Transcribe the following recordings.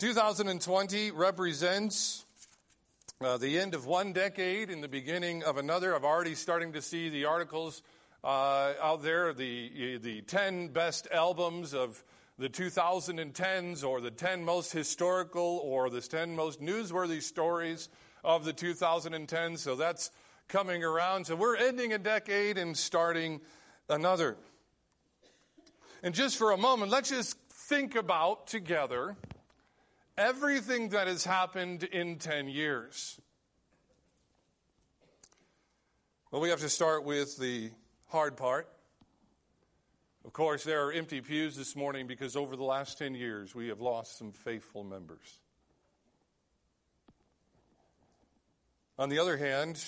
2020 represents uh, the end of one decade and the beginning of another. I'm already starting to see the articles uh, out there, the, the 10 best albums of the 2010s, or the 10 most historical, or the 10 most newsworthy stories of the 2010s. So that's coming around. So we're ending a decade and starting another. And just for a moment, let's just think about together everything that has happened in 10 years. Well, we have to start with the hard part. Of course, there are empty pews this morning because over the last 10 years we have lost some faithful members. On the other hand,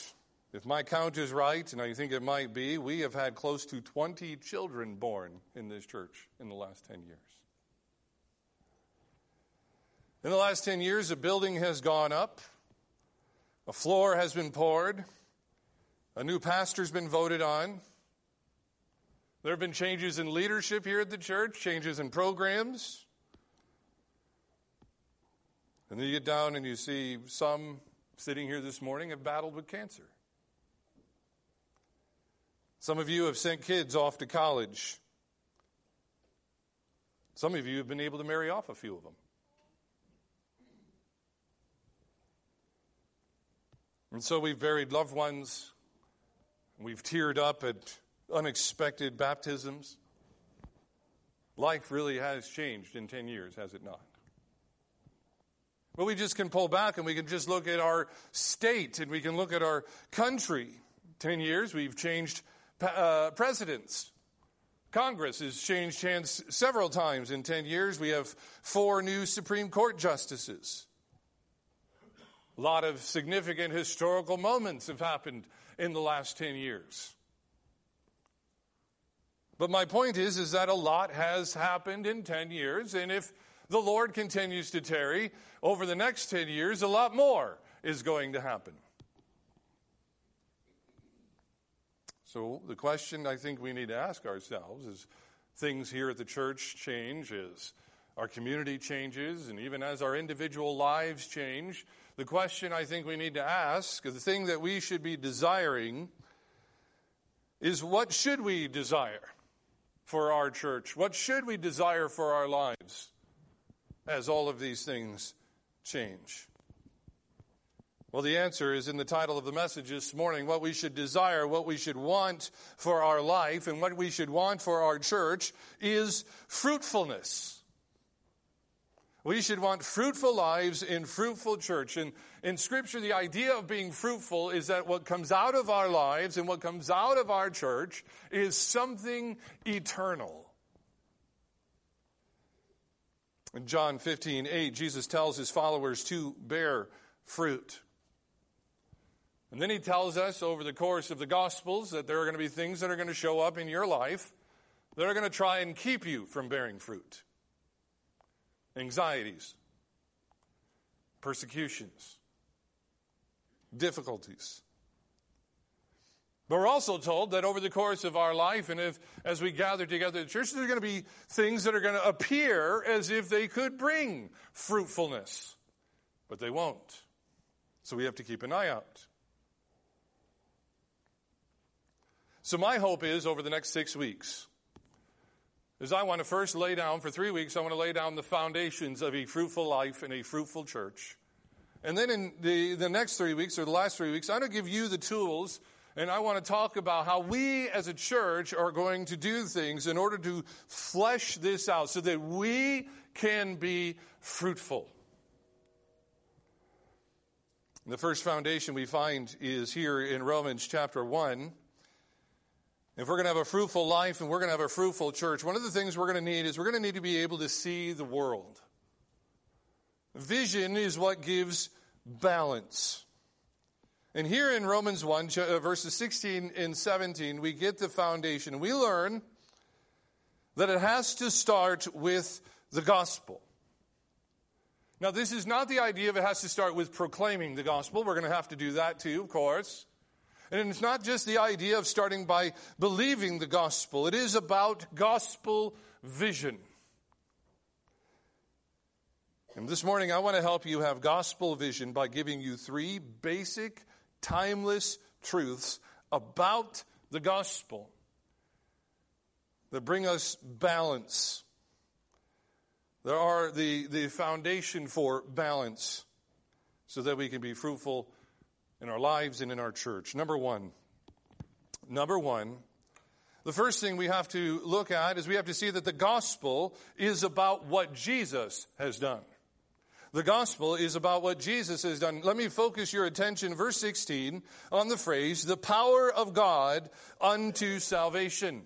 if my count is right, and I think it might be, we have had close to 20 children born in this church in the last 10 years. In the last 10 years, a building has gone up, a floor has been poured, a new pastor's been voted on. There have been changes in leadership here at the church, changes in programs. And then you get down and you see some sitting here this morning have battled with cancer. Some of you have sent kids off to college. Some of you have been able to marry off a few of them. And so we've buried loved ones. We've teared up at unexpected baptisms. Life really has changed in 10 years, has it not? But we just can pull back and we can just look at our state and we can look at our country. 10 years, we've changed uh, presidents. Congress has changed hands several times in 10 years. We have four new Supreme Court justices. A lot of significant historical moments have happened in the last 10 years. But my point is, is that a lot has happened in 10 years, and if the Lord continues to tarry over the next 10 years, a lot more is going to happen. So the question I think we need to ask ourselves is things here at the church change, as our community changes, and even as our individual lives change, the question I think we need to ask, the thing that we should be desiring, is what should we desire for our church? What should we desire for our lives as all of these things change? Well, the answer is in the title of the message this morning what we should desire, what we should want for our life, and what we should want for our church is fruitfulness. We should want fruitful lives in fruitful church. And in Scripture, the idea of being fruitful is that what comes out of our lives and what comes out of our church is something eternal. In John 15, 8, Jesus tells his followers to bear fruit. And then he tells us over the course of the Gospels that there are going to be things that are going to show up in your life that are going to try and keep you from bearing fruit anxieties, persecutions, difficulties. But we're also told that over the course of our life, and if, as we gather together in church, there are going to be things that are going to appear as if they could bring fruitfulness, but they won't. So we have to keep an eye out. So my hope is over the next six weeks is I want to first lay down, for three weeks, I want to lay down the foundations of a fruitful life and a fruitful church. And then in the, the next three weeks, or the last three weeks, I'm going to give you the tools, and I want to talk about how we as a church are going to do things in order to flesh this out so that we can be fruitful. The first foundation we find is here in Romans chapter 1. If we're going to have a fruitful life and we're going to have a fruitful church, one of the things we're going to need is we're going to need to be able to see the world. Vision is what gives balance. And here in Romans 1, uh, verses 16 and 17, we get the foundation. We learn that it has to start with the gospel. Now, this is not the idea of it has to start with proclaiming the gospel. We're going to have to do that too, of course. And it's not just the idea of starting by believing the gospel, it is about gospel vision. And this morning, I want to help you have gospel vision by giving you three basic, timeless truths about the gospel that bring us balance. There are the, the foundation for balance so that we can be fruitful in our lives and in our church. Number one, number one, the first thing we have to look at is we have to see that the gospel is about what Jesus has done. The gospel is about what Jesus has done. Let me focus your attention, verse 16, on the phrase, the power of God unto salvation.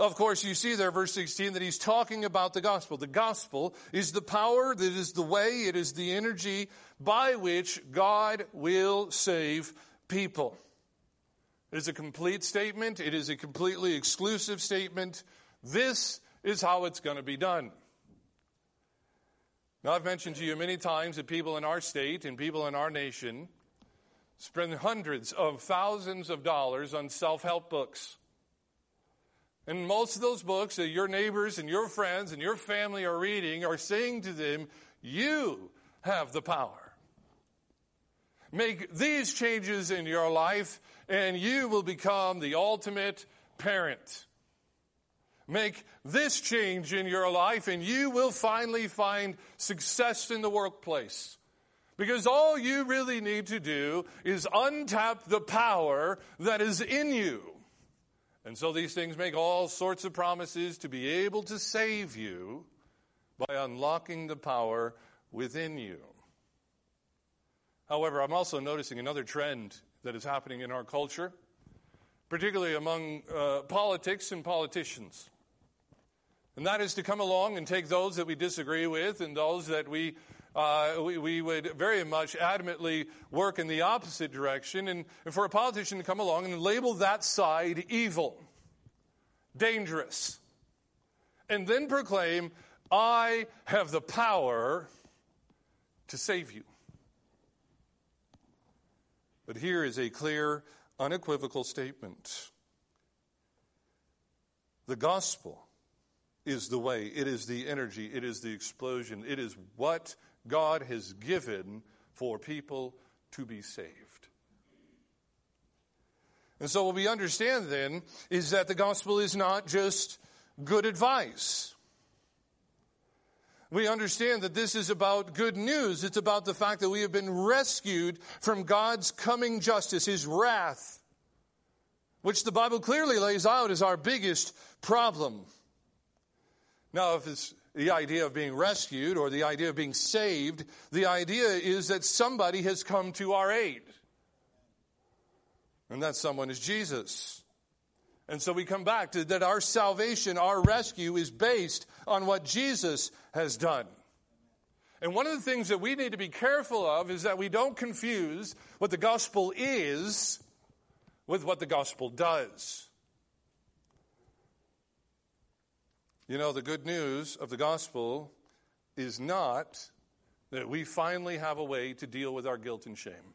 Of course, you see there, verse 16, that he's talking about the gospel. The gospel is the power, that is the way, it is the energy by which God will save people. It is a complete statement. It is a completely exclusive statement. This is how it's going to be done. Now, I've mentioned to you many times that people in our state and people in our nation spend hundreds of thousands of dollars on self help books. And most of those books that your neighbors and your friends and your family are reading are saying to them, You have the power. Make these changes in your life, and you will become the ultimate parent. Make this change in your life, and you will finally find success in the workplace. Because all you really need to do is untap the power that is in you. And so these things make all sorts of promises to be able to save you by unlocking the power within you. However, I'm also noticing another trend that is happening in our culture, particularly among uh, politics and politicians. And that is to come along and take those that we disagree with and those that we, uh, we, we, would very much adamantly work in the opposite direction, and, and for a politician to come along and label that side evil, dangerous, and then proclaim, I have the power to save you. But here is a clear, unequivocal statement. The gospel is the way, it is the energy, it is the explosion, it is what God has given for people to be saved. And so, what we understand then is that the gospel is not just good advice. We understand that this is about good news. It's about the fact that we have been rescued from God's coming justice, His wrath, which the Bible clearly lays out as our biggest problem. Now, if it's the idea of being rescued or the idea of being saved, the idea is that somebody has come to our aid. And that someone is Jesus. And so we come back to that our salvation, our rescue is based on what Jesus has done. And one of the things that we need to be careful of is that we don't confuse what the gospel is with what the gospel does. You know, the good news of the gospel is not that we finally have a way to deal with our guilt and shame.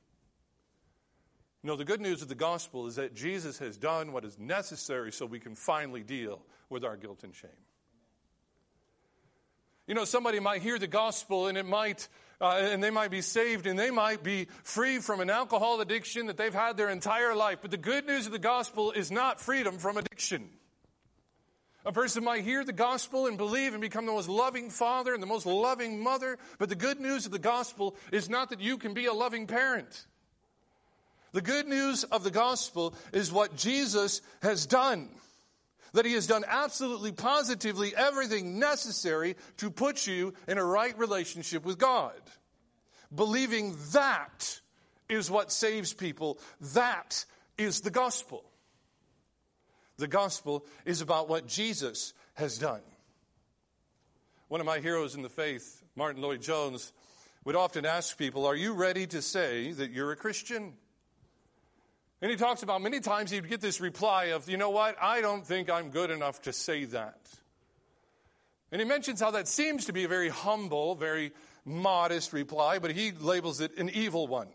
No, the good news of the gospel is that Jesus has done what is necessary so we can finally deal with our guilt and shame. You know, somebody might hear the gospel and it might, uh, and they might be saved and they might be free from an alcohol addiction that they've had their entire life. But the good news of the gospel is not freedom from addiction. A person might hear the gospel and believe and become the most loving father and the most loving mother, but the good news of the gospel is not that you can be a loving parent. The good news of the gospel is what Jesus has done. That he has done absolutely positively everything necessary to put you in a right relationship with God. Believing that is what saves people. That is the gospel. The gospel is about what Jesus has done. One of my heroes in the faith, Martyn Lloyd-Jones, would often ask people, Are you ready to say that you're a Christian? And he talks about many times he'd get this reply of, you know what, I don't think I'm good enough to say that. And he mentions how that seems to be a very humble, very modest reply, but he labels it an evil one.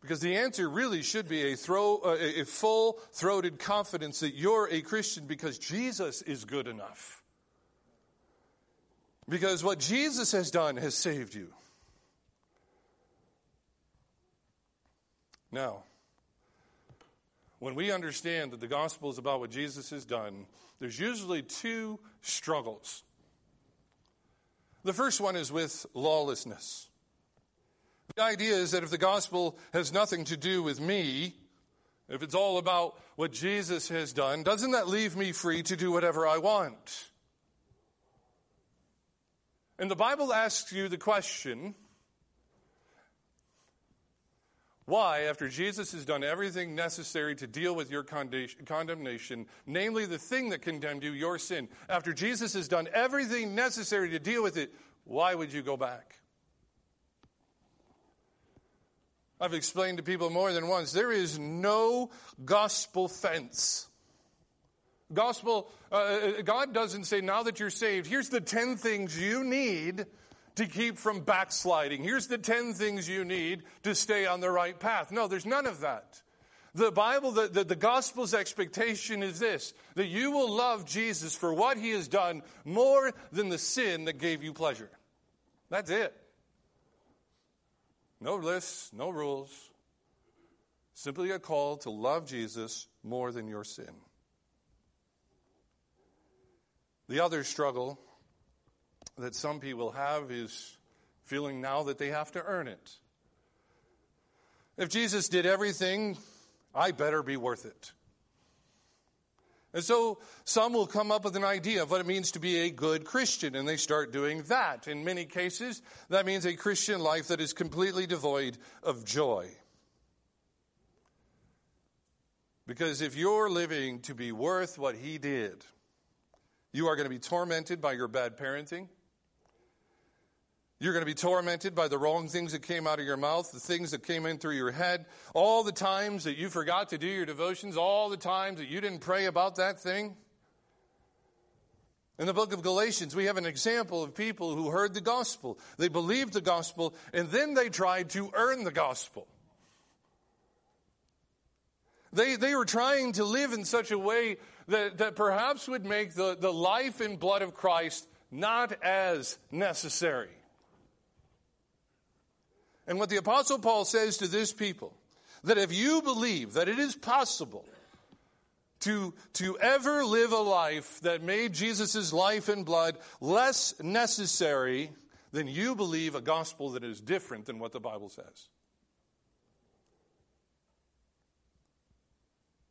Because the answer really should be a, throw, uh, a full throated confidence that you're a Christian because Jesus is good enough. Because what Jesus has done has saved you. Now, when we understand that the gospel is about what Jesus has done, there's usually two struggles. The first one is with lawlessness. The idea is that if the gospel has nothing to do with me, if it's all about what Jesus has done, doesn't that leave me free to do whatever I want? And the Bible asks you the question why, after Jesus has done everything necessary to deal with your condemnation, namely the thing that condemned you, your sin, after Jesus has done everything necessary to deal with it, why would you go back? I've explained to people more than once there is no gospel fence. Gospel, uh, uh God doesn't say, now that you're saved, here's the 10 things you need to keep from backsliding. Here's the 10 things you need to stay on the right path. No, there's none of that. The Bible, the, the, the, gospel's expectation is this that you will love Jesus for what he has done more than the sin that gave you pleasure. That's it. No lists, no rules. Simply a call to love Jesus more than your sin. The other struggle that some people have is feeling now that they have to earn it. If Jesus did everything, I better be worth it. And so some will come up with an idea of what it means to be a good Christian, and they start doing that. In many cases, that means a Christian life that is completely devoid of joy. Because if you're living to be worth what he did, you are going to be tormented by your bad parenting. You're going to be tormented by the wrong things that came out of your mouth, the things that came in through your head, all the times that you forgot to do your devotions, all the times that you didn't pray about that thing. In the book of Galatians, we have an example of people who heard the gospel. They believed the gospel, and then they tried to earn the gospel. They, they were trying to live in such a way that, that perhaps would make the, the life and blood of Christ not as necessary. And what the Apostle Paul says to this people, that if you believe that it is possible to, to ever live a life that made Jesus' life and blood less necessary, then you believe a gospel that is different than what the Bible says.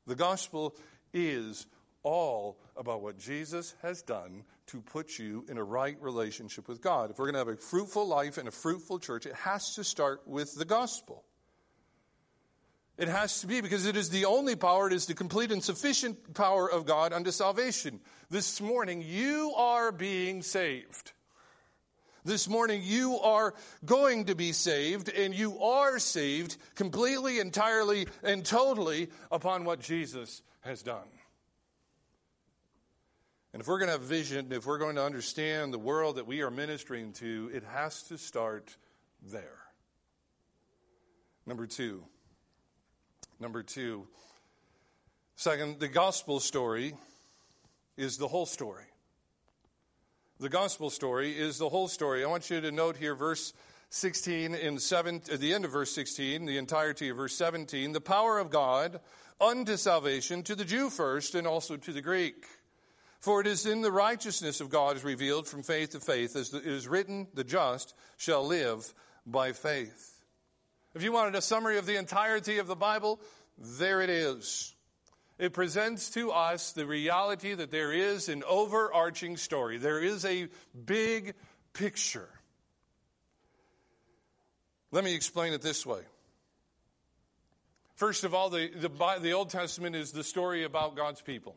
The gospel is all about what Jesus has done to put you in a right relationship with God. If we're going to have a fruitful life and a fruitful church, it has to start with the gospel. It has to be because it is the only power, it is the complete and sufficient power of God unto salvation. This morning, you are being saved. This morning, you are going to be saved, and you are saved completely, entirely, and totally upon what Jesus has done. And if we're going to have vision, if we're going to understand the world that we are ministering to, it has to start there. Number two. Number two. Second, the gospel story is the whole story. The gospel story is the whole story. I want you to note here verse 16 in 7 at the end of verse 16, the entirety of verse 17, the power of God unto salvation to the Jew first and also to the Greek. For it is in the righteousness of God is revealed from faith to faith, as it is written, the just shall live by faith. If you wanted a summary of the entirety of the Bible, there it is. It presents to us the reality that there is an overarching story. There is a big picture. Let me explain it this way. First of all, the, the, the Old Testament is the story about God's people.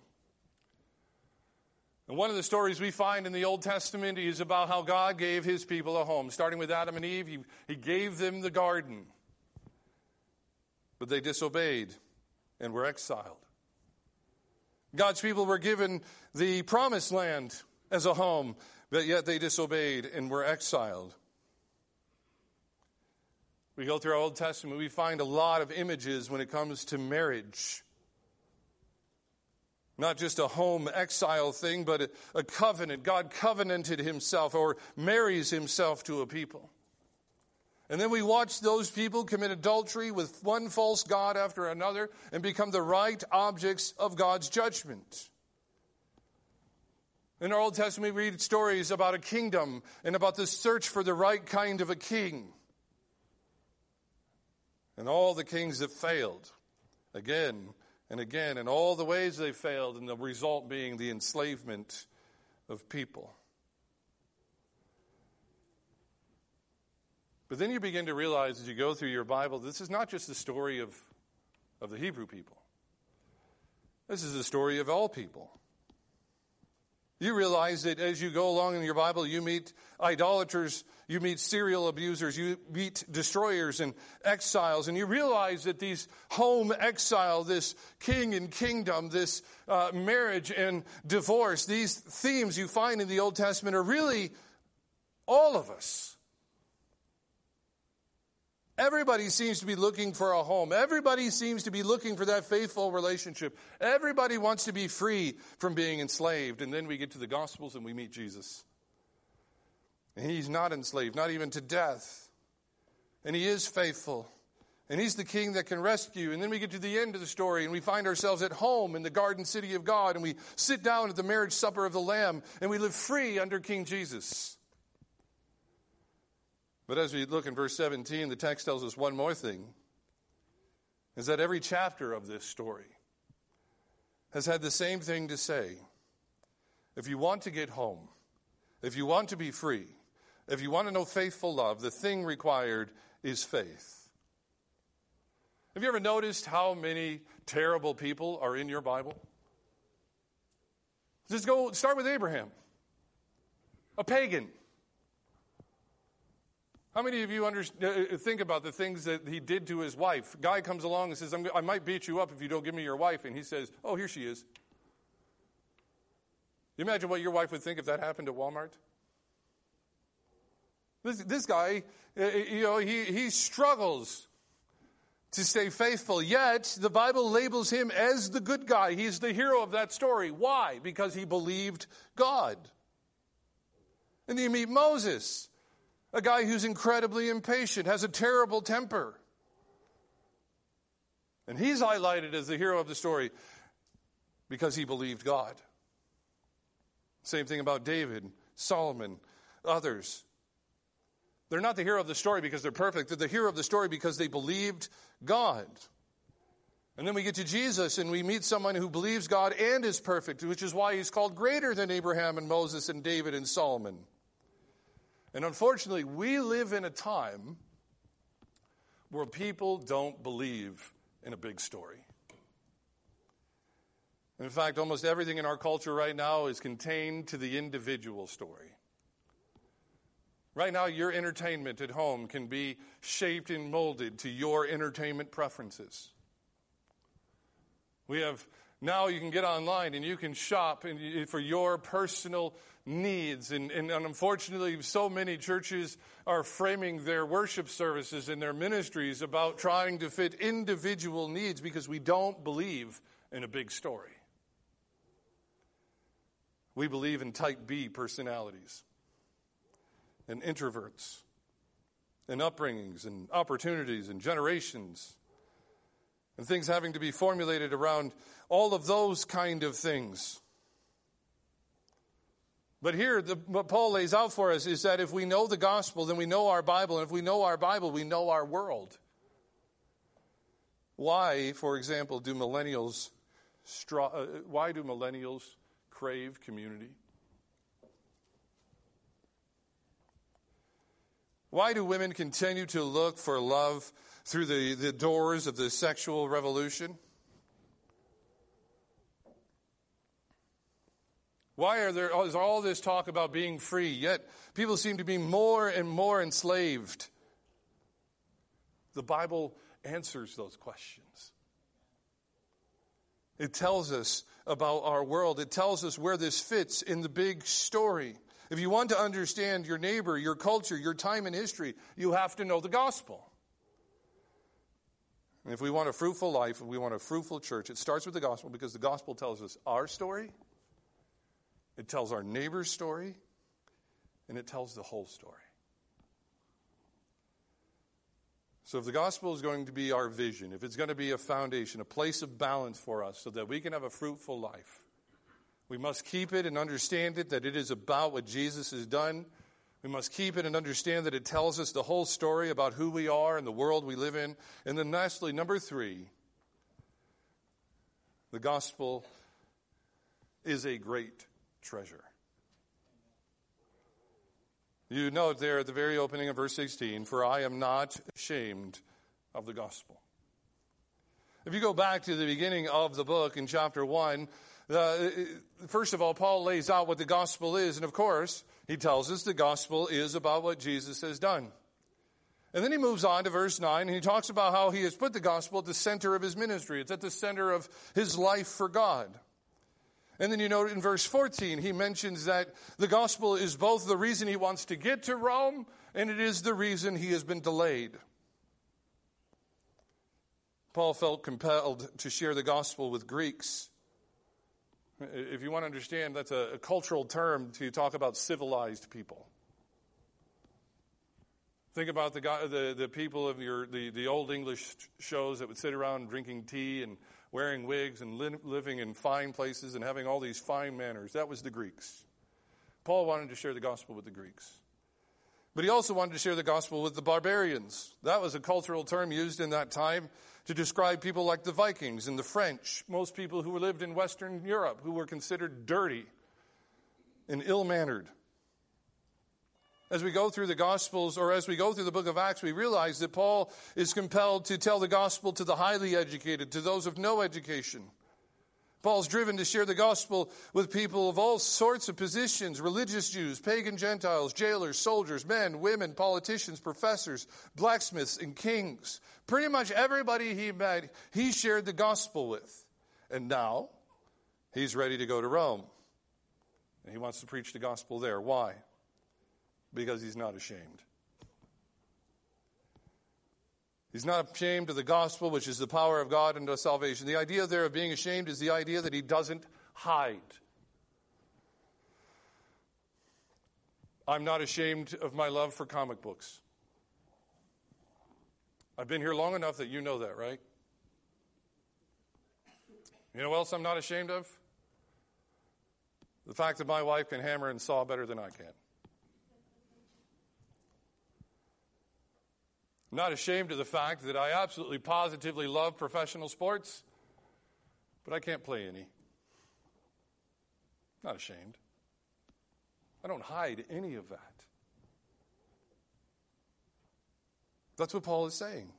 And one of the stories we find in the Old Testament is about how God gave his people a home. Starting with Adam and Eve, he, he gave them the garden. But they disobeyed and were exiled. God's people were given the promised land as a home, but yet they disobeyed and were exiled. We go through our Old Testament, we find a lot of images when it comes to marriage Not just a home exile thing, but a, covenant. God covenanted himself or marries himself to a people. And then we watch those people commit adultery with one false God after another and become the right objects of God's judgment. In our Old Testament, we read stories about a kingdom and about the search for the right kind of a king. And all the kings that failed again and again, and all the ways they failed, and the result being the enslavement of people. But then you begin to realize as you go through your Bible, this is not just the story of, of the Hebrew people. This is the story of all people. You realize that as you go along in your Bible, you meet idolaters, you meet serial abusers, you meet destroyers and exiles, and you realize that these home exile, this king and kingdom, this uh, marriage and divorce, these themes you find in the Old Testament are really all of us. Everybody seems to be looking for a home. Everybody seems to be looking for that faithful relationship. Everybody wants to be free from being enslaved. And then we get to the Gospels and we meet Jesus. And he's not enslaved, not even to death. And he is faithful. And he's the king that can rescue. And then we get to the end of the story and we find ourselves at home in the garden city of God and we sit down at the marriage supper of the Lamb and we live free under King Jesus. But as we look in verse 17, the text tells us one more thing is that every chapter of this story has had the same thing to say. If you want to get home, if you want to be free, if you want to know faithful love, the thing required is faith. Have you ever noticed how many terrible people are in your Bible? Just go start with Abraham, a pagan. How many of you under, uh, think about the things that he did to his wife? Guy comes along and says, I might beat you up if you don't give me your wife. And he says, Oh, here she is. You imagine what your wife would think if that happened at Walmart? This, this guy, uh, you know, he, he struggles to stay faithful. Yet, the Bible labels him as the good guy. He's the hero of that story. Why? Because he believed God. And then you meet Moses a guy who's incredibly impatient, has a terrible temper. And he's highlighted as the hero of the story because he believed God. Same thing about David, Solomon, others. They're not the hero of the story because they're perfect. They're the hero of the story because they believed God. And then we get to Jesus and we meet someone who believes God and is perfect, which is why he's called greater than Abraham and Moses and David and Solomon. And unfortunately, we live in a time where people don't believe in a big story. In fact, almost everything in our culture right now is contained to the individual story. Right now, your entertainment at home can be shaped and molded to your entertainment preferences. We have now you can get online and you can shop for your personal needs. And, and, unfortunately, so many churches are framing their worship services and their ministries about trying to fit individual needs because we don't believe in a big story. We believe in type B personalities and introverts and upbringings and opportunities and generations and things having to be formulated around all of those kind of things. But here, the, what Paul lays out for us is that if we know the gospel, then we know our Bible. And if we know our Bible, we know our world. Why, for example, do millennials, uh, why do millennials crave community? Why do women continue to look for love through the, the doors of the sexual revolution? Why are there, is all this talk about being free, yet people seem to be more and more enslaved? The Bible answers those questions. It tells us about our world. It tells us where this fits in the big story. If you want to understand your neighbor, your culture, your time in history, you have to know the gospel. And if we want a fruitful life, if we want a fruitful church, it starts with the gospel because the gospel tells us our story, it tells our neighbor's story, and it tells the whole story. So, if the gospel is going to be our vision, if it's going to be a foundation, a place of balance for us so that we can have a fruitful life, we must keep it and understand it that it is about what Jesus has done. We must keep it and understand that it tells us the whole story about who we are and the world we live in. And then, lastly, number three, the gospel is a great treasure. You note there at the very opening of verse 16, for I am not ashamed of the gospel. If you go back to the beginning of the book in chapter 1, uh, first of all, Paul lays out what the gospel is, and of course, he tells us the gospel is about what Jesus has done. And then he moves on to verse 9, and he talks about how he has put the gospel at the center of his ministry. It's at the center of his life for God. And then you note in verse 14, he mentions that the gospel is both the reason he wants to get to Rome and it is the reason he has been delayed. Paul felt compelled to share the gospel with Greeks. If you want to understand, that's a, a cultural term to talk about civilized people. Think about the, the, the people of your, the, the old English shows that would sit around drinking tea and wearing wigs and li- living in fine places and having all these fine manners. That was the Greeks. Paul wanted to share the gospel with the Greeks. But he also wanted to share the gospel with the barbarians. That was a cultural term used in that time to describe people like the Vikings and the French, most people who lived in Western Europe who were considered dirty and ill mannered. As we go through the Gospels or as we go through the book of Acts, we realize that Paul is compelled to tell the gospel to the highly educated, to those of no education. Paul's driven to share the gospel with people of all sorts of positions religious Jews, pagan Gentiles, jailers, soldiers, men, women, politicians, professors, blacksmiths, and kings. Pretty much everybody he met, he shared the gospel with. And now he's ready to go to Rome. And he wants to preach the gospel there. Why? Because he's not ashamed. He's not ashamed of the gospel, which is the power of God unto salvation. The idea there of being ashamed is the idea that he doesn't hide. I'm not ashamed of my love for comic books. I've been here long enough that you know that, right? You know what else I'm not ashamed of? The fact that my wife can hammer and saw better than I can. I'm not ashamed of the fact that I absolutely positively love professional sports, but I can't play any. Not ashamed. I don't hide any of that. That's what Paul is saying.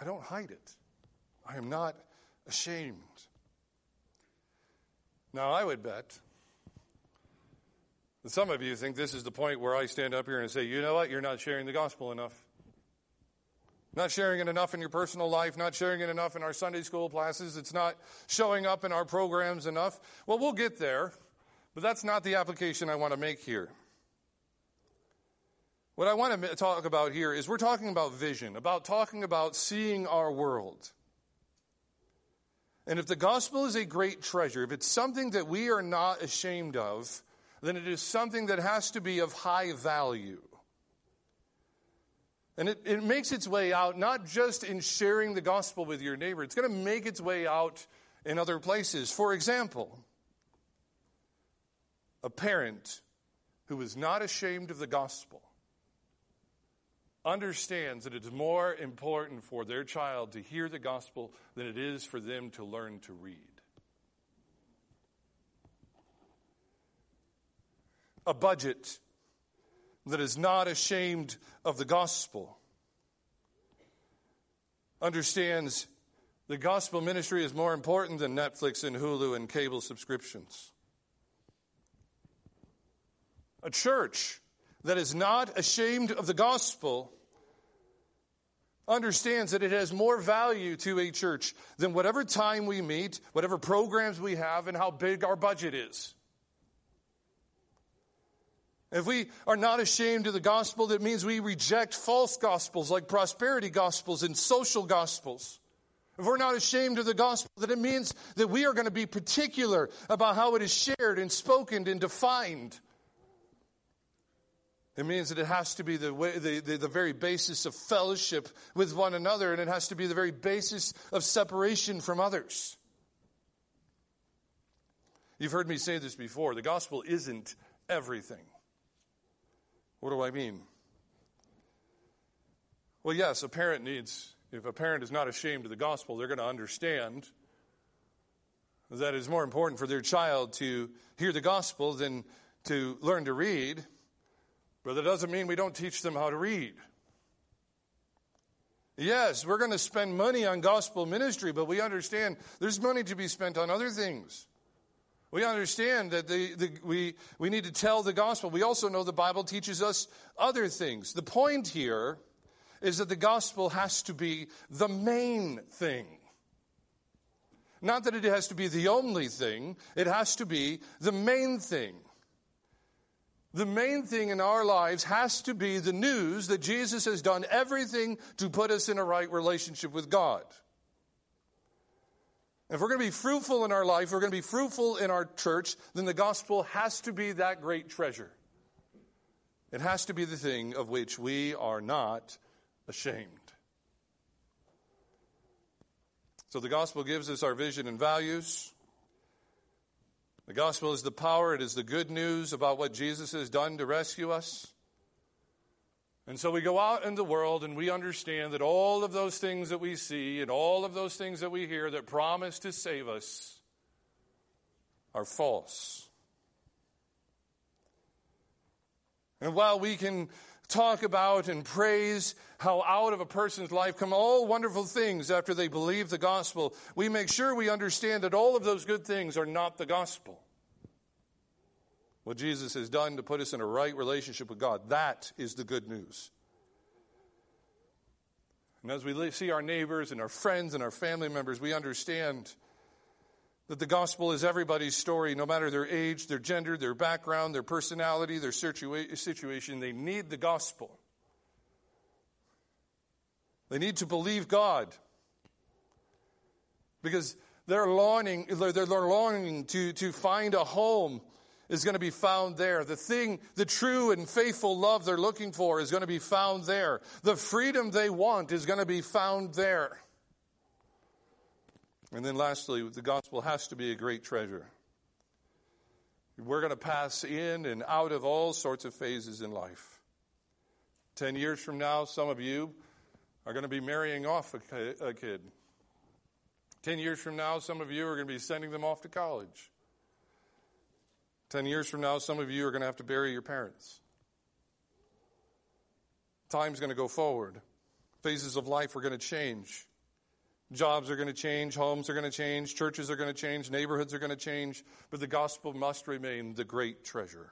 I don't hide it. I am not ashamed. Now, I would bet and some of you think this is the point where I stand up here and say, you know what, you're not sharing the gospel enough. Not sharing it enough in your personal life, not sharing it enough in our Sunday school classes, it's not showing up in our programs enough. Well, we'll get there, but that's not the application I want to make here. What I want to talk about here is we're talking about vision, about talking about seeing our world. And if the gospel is a great treasure, if it's something that we are not ashamed of, then it is something that has to be of high value. And it, it makes its way out not just in sharing the gospel with your neighbor, it's going to make its way out in other places. For example, a parent who is not ashamed of the gospel understands that it's more important for their child to hear the gospel than it is for them to learn to read. A budget that is not ashamed of the gospel, understands the gospel ministry is more important than Netflix and Hulu and cable subscriptions. A church that is not ashamed of the gospel understands that it has more value to a church than whatever time we meet, whatever programs we have, and how big our budget is. If we are not ashamed of the gospel, that means we reject false gospels like prosperity gospels and social gospels. If we're not ashamed of the gospel, that it means that we are going to be particular about how it is shared and spoken and defined. It means that it has to be the, way, the, the, the, very basis of fellowship with one another, and it has to be the very basis of separation from others. You've heard me say this before the gospel isn't everything. What do I mean? Well, yes, a parent needs, if a parent is not ashamed of the gospel, they're going to understand that it's more important for their child to hear the gospel than to learn to read. But that doesn't mean we don't teach them how to read. Yes, we're going to spend money on gospel ministry, but we understand there's money to be spent on other things. We understand that the, the, we, we need to tell the gospel. We also know the Bible teaches us other things. The point here is that the gospel has to be the main thing. Not that it has to be the only thing, it has to be the main thing. The main thing in our lives has to be the news that Jesus has done everything to put us in a right relationship with God. If we're going to be fruitful in our life, we're going to be fruitful in our church, then the gospel has to be that great treasure. It has to be the thing of which we are not ashamed. So the gospel gives us our vision and values. The gospel is the power, it is the good news about what Jesus has done to rescue us. And so we go out in the world and we understand that all of those things that we see and all of those things that we hear that promise to save us are false. And while we can talk about and praise how out of a person's life come all wonderful things after they believe the gospel, we make sure we understand that all of those good things are not the gospel what Jesus has done to put us in a right relationship with God. That is the good news. And as we see our neighbors and our friends and our family members, we understand that the gospel is everybody's story, no matter their age, their gender, their background, their personality, their situa- situation. They need the gospel. They need to believe God because they're longing, they're longing to, to find a home is going to be found there. The thing, the true and faithful love they're looking for is going to be found there. The freedom they want is going to be found there. And then lastly, the gospel has to be a great treasure. We're going to pass in and out of all sorts of phases in life. Ten years from now, some of you are going to be marrying off a kid. Ten years from now, some of you are going to be sending them off to college. Ten years from now, some of you are going to have to bury your parents. Time's going to go forward. Phases of life are going to change. Jobs are going to change, homes are going to change, churches are going to change, neighborhoods are going to change, but the gospel must remain the great treasure.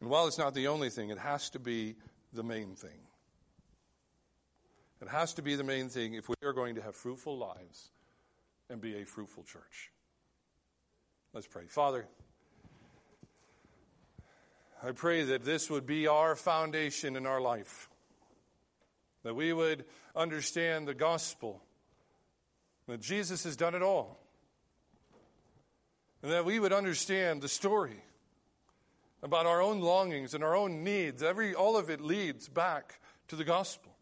And while it's not the only thing, it has to be the main thing. It has to be the main thing if we are going to have fruitful lives and be a fruitful church. Let's pray. Father, I pray that this would be our foundation in our life, that we would understand the gospel, that Jesus has done it all, and that we would understand the story about our own longings and our own needs. Every, all of it leads back to the gospel.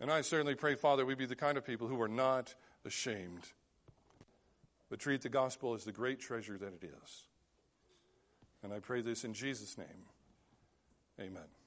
And I certainly pray, Father, we be the kind of people who are not ashamed but treat the gospel as the great treasure that it is. And I pray this in Jesus' name. Amen.